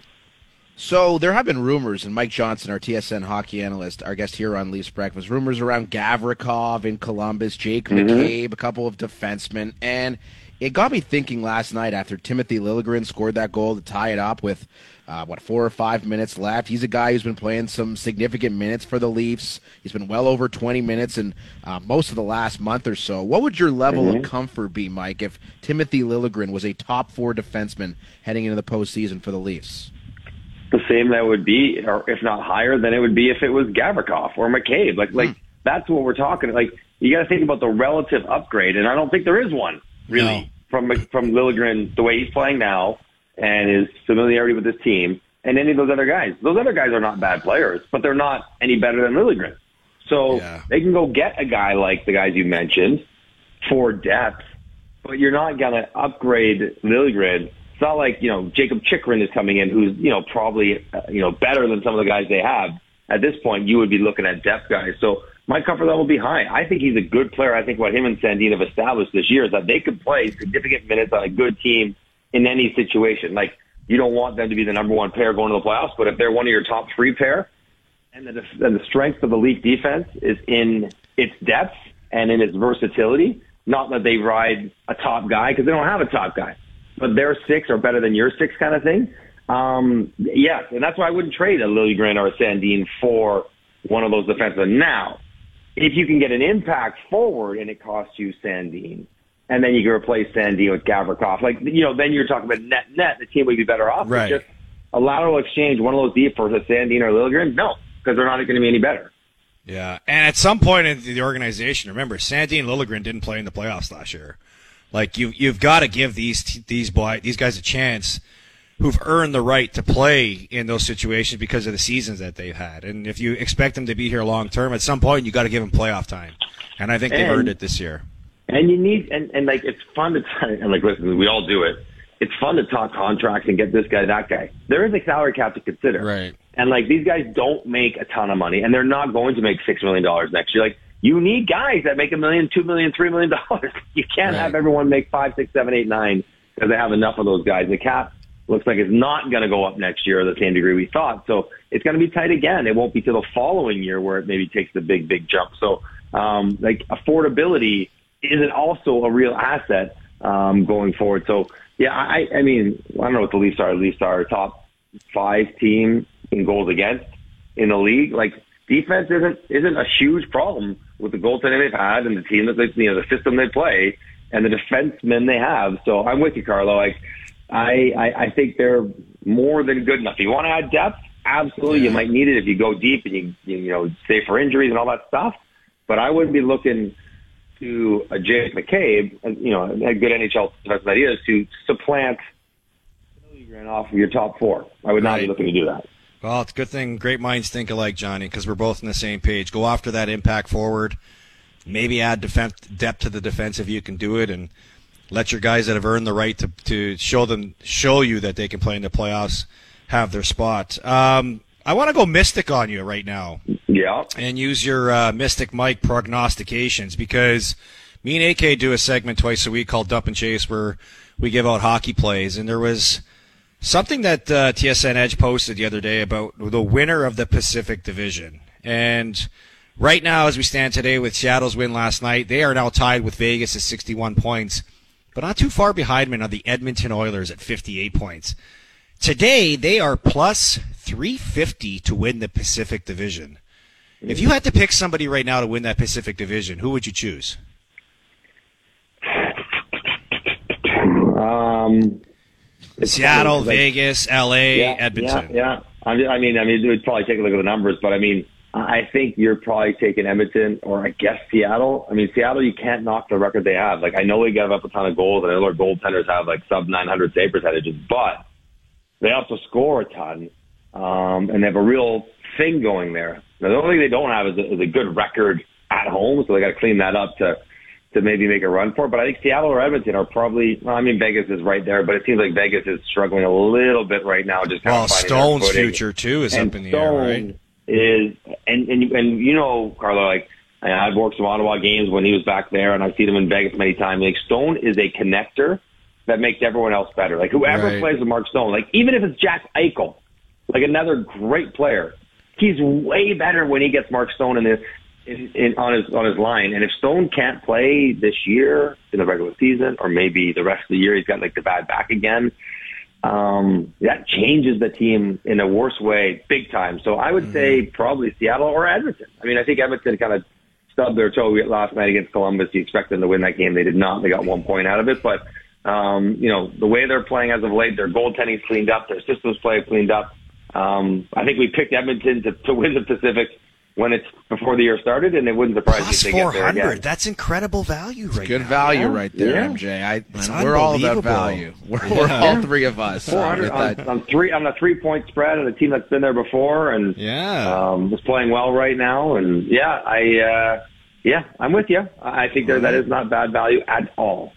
So there have been rumors, and Mike Johnson, our TSN hockey analyst, our guest here on Leafs Breakfast, rumors around Gavrikov in Columbus, Jake Mhm. McCabe, a couple of defensemen, and it got me thinking last night after Timothy Liljegren scored that goal to tie it up with uh, what four or five minutes left. He's a guy who's been playing some significant minutes for the Leafs. He's been well over twenty minutes in uh, most of the last month or so. What would your level Mhm. of comfort be, Mike, if Timothy Liljegren was a top four defenseman heading into the postseason for the Leafs? the same that would be, or if not higher than it would be if it was Gavrikov or McCabe. Like, like that's what we're talking. Like, you got to think about the relative upgrade, and I don't think there is one really from from Liljegren the way he's playing now and his familiarity with this team, and any of those other guys. Those other guys are not bad players, but they're not any better than Liljegren. So they can go get a guy like the guys you mentioned for depth, but you're not going to upgrade Liljegren. It's not like, you know, Jakob Chychrun is coming in who's, you know, probably, uh, you know, better than some of the guys they have. At this point, you would be looking at depth guys. So my comfort level be high. I think he's a good player. I think what him and Sandin have established this year is that they could play significant minutes on a good team in any situation. Like, you don't want them to be the number one pair going to the playoffs, but if they're one of your top three pair, and the, and the strength of the league defense is in its depth and in its versatility. Not that they ride a top guy because they don't have a top guy, but their six are better than your six kind of thing. Um, yes, and that's why I wouldn't trade a Liljegren or a Sandin for one of those defensemen. Now, if you can get an impact forward and it costs you Sandin, and then you can replace Sandin with Gavrikov, like you know, then you're talking about net net. The team would be better off. Right. Just a lateral exchange, one of those deep for a Sandin or Liljegren, no, because they're not going to be any better. Yeah, and at some point in the organization, remember, Sandin and Liljegren didn't play in the playoffs last year. Like you, you've got to give these these boy these guys a chance, who've earned the right to play in those situations because of the seasons that they've had. And if you expect them to be here long term, at some point you got to give them playoff time. And I think they've earned it this year. And you need and, and like it's fun to and like listen, we all do it. It's fun to talk contracts and get this guy, that guy. There is a salary cap to consider. Right. And like these guys don't make a ton of money and they're not going to make six million dollars next year. Like you need guys that make a million, two million, three million dollars. You can't have everyone make five, six, seven, eight, nine because they have enough of those guys. The cap looks like it's not going to go up next year the same degree we thought. So it's going to be tight again. It won't be till the following year where it maybe takes the big, big jump. So um, like affordability isn't also a real asset um, going forward. So yeah, I, I mean, I don't know what the Leafs are. The Leafs are top five team in goals against in the league. Like defense isn't isn't a huge problem with the goaltending they've had and the team that they, you know the system they play and the defensemen they have. So I'm with you, Carlo. Like I I, I think they're more than good enough. If you want to add depth, absolutely, you might need it if you go deep and you you know stay for injuries and all that stuff. But I wouldn't be looking to a Jake McCabe, and, you know, a good NHL defensive idea is to supplant off of your top four. I would not be looking to do that. Well, it's a good thing great minds think alike, Johnny, because we're both on the same page. Go after that impact forward. Maybe add defense, depth to the defense if you can do it, and let your guys that have earned the right to, to show them show you that they can play in the playoffs have their spot. Um, I want to go mystic on you right now. Yeah. And use your uh, Mystic Mike prognostications because me and AK do a segment twice a week called Dump and Chase where we give out hockey plays, and there was something that uh, TSN Edge posted the other day about the winner of the Pacific Division. And right now, as we stand today with Seattle's win last night, they are now tied with Vegas at 61 points, but not too far behind them are the Edmonton Oilers at 58 points. Today, they are plus 350 to win the Pacific Division. If you had to pick somebody right now to win that Pacific Division, who would you choose? Um, Seattle, Vegas, LA, yeah, Edmonton. Yeah, yeah. I mean, I mean, I mean, we'd probably take a look at the numbers, but I mean, I think you're probably taking Edmonton or I guess Seattle. I mean, Seattle, you can't knock the record they have. Like, I know they gave up a ton of goals, and their goaltenders have like sub 900 save percentages, but they also score a ton, um, and they have a real thing going there. Now, the only thing they don't have is a, is a good record at home, so they got to clean that up to to maybe make a run for. it. But I think Seattle or Edmonton are probably. Well, I mean, Vegas is right there, but it seems like Vegas is struggling a little bit right now. Just kind Well, of Stone's future too is And up in the air, right? Is and and and you know, Carlo, like I've worked some Ottawa games when he was back there, and I've seen him in Vegas many times. Like Stone is a connector that makes everyone else better. Like whoever Right. plays with Mark Stone, like even if it's Jack Eichel, like another great player, he's way better when he gets Mark Stone in the in, in on his on his line. And if Stone can't play this year in the regular season, or maybe the rest of the year, he's got like the bad back again. Um, that changes the team in a worse way, big time. So I would say probably Seattle or Edmonton. I mean, I think Edmonton kind of stubbed their toe last night against Columbus. You expect them to win that game. They did not. They got one point out of it. But, um, you know, the way they're playing as of late, their goaltending's cleaned up. Their systems play cleaned up. Um, I think we picked Edmonton to, to win the Pacific when it's before the year started, and it wouldn't surprise me if Plus they get four there again. hundred. That's incredible value right Good now. value Yeah. right there, Yeah. MJ. I, It's we're all about value. We're, we're all three of us. Four uh, hundred with on, on three on a three point spread on a team that's been there before and Yeah. um, is playing well right now. And yeah, I uh, yeah, I'm with you. I I think there, that is not bad value at all.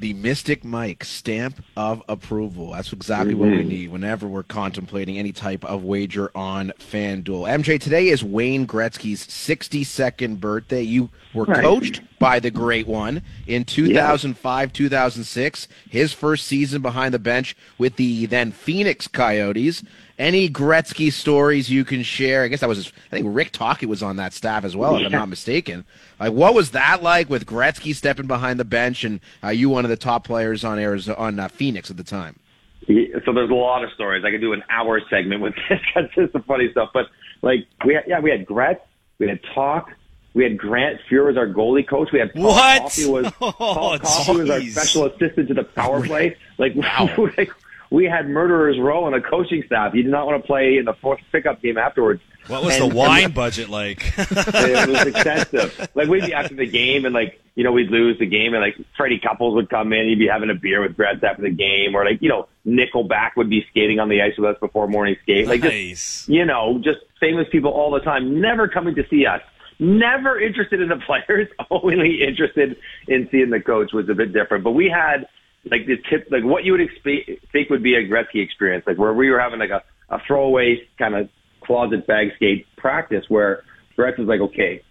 The Mystic Mike stamp of approval. That's exactly what we Mhm. need whenever we're contemplating any type of wager on FanDuel. MJ, today is Wayne Gretzky's 62nd birthday. You were Right. coached by the great one in 2005, 2006, his first season behind the bench with the then Phoenix Coyotes. Any Gretzky stories you can share? I guess that was, his, I think Rick Tocchet was on that staff as well, if I'm not mistaken. Like, what was that like with Gretzky stepping behind the bench and uh, you one of the top players on Arizona, on uh, Phoenix at the time? Yeah, So there's a lot of stories. I could do an hour segment with this. That's just the funny stuff. But like we had, yeah, we had Gretz, we had Talk, we had Grant Fuhr as our goalie coach. We had Paul What? Coffey was Paul Oh, Coffey was our special assistant to the power play. Like, like we had murderers row on the coaching staff. You did not want to play in the fourth pickup game afterwards. What was And- the wine budget like? it was extensive. Like we'd be after the game and like, you know, we'd lose the game and like Freddie Couples would come in, he'd be having a beer with Gretz after the game or like, you know, Nickelback would be skating on the ice with us before morning skate. Like just, you know, just famous people all the time, never coming to see us. Never interested in the players, only interested in seeing the coach was a bit different. But we had like the tip, like what you would expe- think would be a Gretzky experience, like where we were having like a, a throwaway kind of closet bag skate practice where Gretz is like, okay,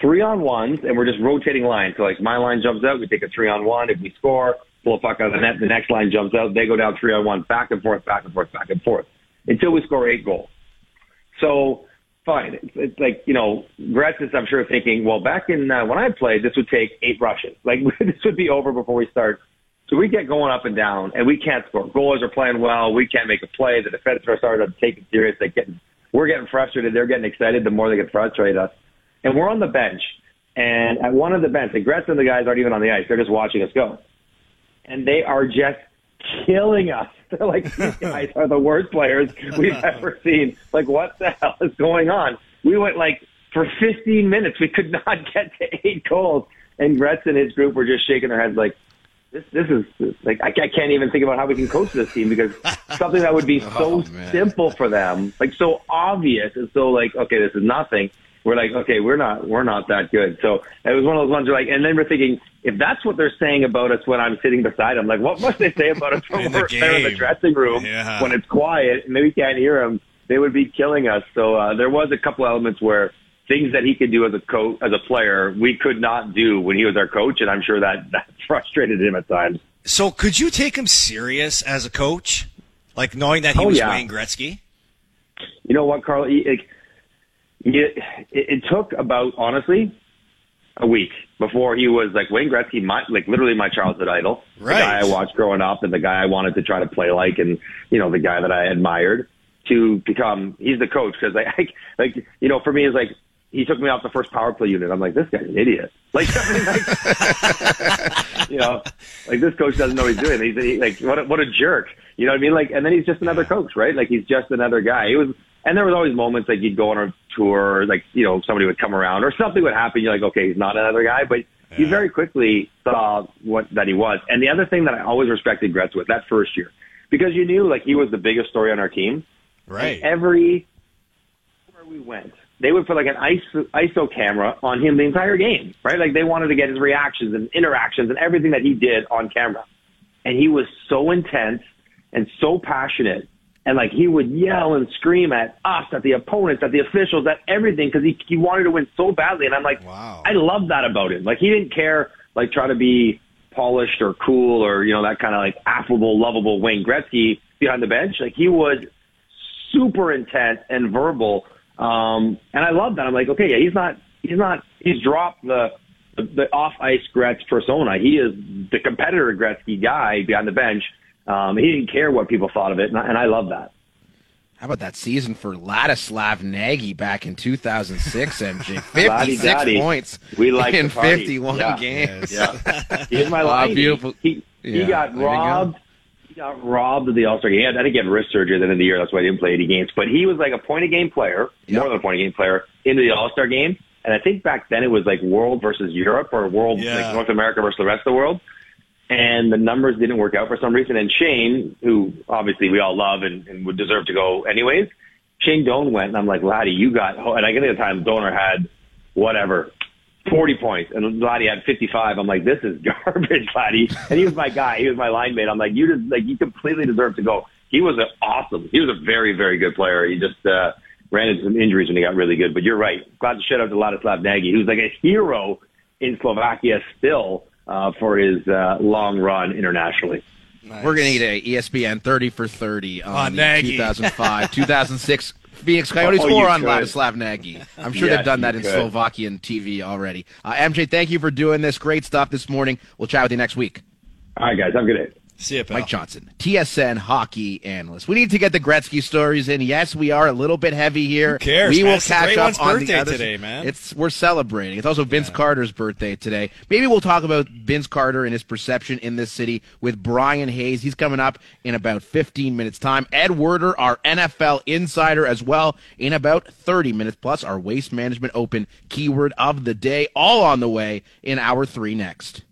three on ones, and we're just rotating lines. So like my line jumps out, we take a three on one. If we score, pull a puck out of the net, the next line jumps out, they go down three on one, back and forth, back and forth, back and forth, until we score eight goals. So fine, it's, it's like you know, Gretz is I'm sure thinking, well, back in uh, when I played, this would take eight rushes. Like this would be over before we start. So we get going up and down, and we can't score. Goalers are playing well. We can't make a play. The defenders are starting to take it serious. They getting, we're getting frustrated. They're getting excited. The more they get frustrated us, and we're on the bench. And at one of the bench, and Gretz and the guys aren't even on the ice. They're just watching us go, and they are just killing us. They're like, these guys are the worst players we've ever seen. Like, what the hell is going on? We went like for 15 minutes. We could not get to eight goals, and Gretz and his group were just shaking their heads like, this, this is like I, I can't even think about how we can coach this team because something that would be so simple for them, like so obvious, and so like okay, this is nothing. We're like, okay, we're not, we're not that good. So it was one of those ones where like, and then we're thinking, if that's what they're saying about us when I'm sitting beside them, like, what must they say about us when In the we're there in the dressing room Yeah. when it's quiet and maybe we can't hear them? They would be killing us. So uh, there was a couple elements where things that he could do as a coach, as a player, we could not do when he was our coach, and I'm sure that that frustrated him at times. So could you take him serious as a coach, like knowing that he Oh, was yeah. Wayne Gretzky? You know what, Carl? It, it, it, took about honestly a week before he was like Wayne Gretzky, my like literally my childhood idol, Right. the guy I watched growing up, and the guy I wanted to try to play like, and you know the guy that I admired to become. He's the coach because like I, like you know for me it's like he took me off the first power play unit. I'm like this guy's an idiot. Like, I mean, like you know, like this coach doesn't know what he's doing. He's he, like what a, what a jerk. You know what I mean? Like, and then he's just another coach, right? Like he's just another guy. He was, and there was always moments like you'd go on a tour, or like you know somebody would come around or something would happen. You're like, okay, he's not another guy, but you very quickly saw what that he was. And the other thing that I always respected Gretz with that first year, because you knew like he was the biggest story on our team. Right. And every where we went, they would put like an ISO, ISO camera on him the entire game, right? Like they wanted to get his reactions and interactions and everything that he did on camera. And he was so intense and so passionate. And like he would yell and scream at us, at the opponents, at the officials, at everything because he, he wanted to win so badly. And I'm like, wow. I love that about him. Like he didn't care, like try to be polished or cool or, you know, that kind of like affable, lovable Wayne Gretzky behind the bench. Like he was super intense and verbal. Um, and I love that. I'm like, okay, yeah, he's not, he's not, he's dropped the, the, the off ice Gretz persona. He is the competitor Gretzky guy behind the bench. Um, he didn't care what people thought of it. And I, and I love that. How about that season for Ladislav Nagy back in 2006, MJ? 56 points we like in 51 yeah. games. Yeah. Here's my line. Oh, beautiful. He, he Yeah, got robbed. go. He got robbed of the All Star game. I didn't get wrist surgery at the end of the year. That's why I didn't play any games. But he was like a point a game player, more than a point a game player, into the All Star game. And I think back then it was like world versus Europe or world Yeah. like North America versus the rest of the world. And the numbers didn't work out for some reason. And Shane, who obviously we all love and, and would deserve to go anyways, Shane Doan went, and I'm like, Laddie, you got. And I get at the time Doan had whatever 40 points, and Laddie had 55. I'm like, this is garbage, Laddie. And he was my guy. He was my line mate. I'm like, you just like you completely deserve to go. He was an awesome. He was a very, very good player. He just uh, ran into some injuries when he got really good. But you're right. Glad to shout out to Ladislav Nagy, who's like a hero in Slovakia still uh, for his uh, long run internationally. We're going to need a ESPN 30 for 30 on On the 2005, 2006 Phoenix Coyotes Oh, score you on could. Ladislav Nagy. I'm sure Yes, they've done that in could. Slovakian TV already. Uh, MJ, thank you for doing this. Great stuff this morning. We'll chat with you next week. All right, guys. Have a good day. See pal. Mike Johnson, TSN hockey analyst. We need to get the Gretzky stories in. Yes, we are a little bit heavy here. Who cares, We man? will It's catch up on the birthday others. today, man. It's we're celebrating. It's also Vince Carter's birthday today. Maybe we'll talk about Vince Carter and his perception in this city with Brian Hayes. He's coming up in about 15 minutes time. Ed Werder, our NFL insider as well, in about 30 minutes plus our waste management open keyword of the day all on the way in hour 3 next.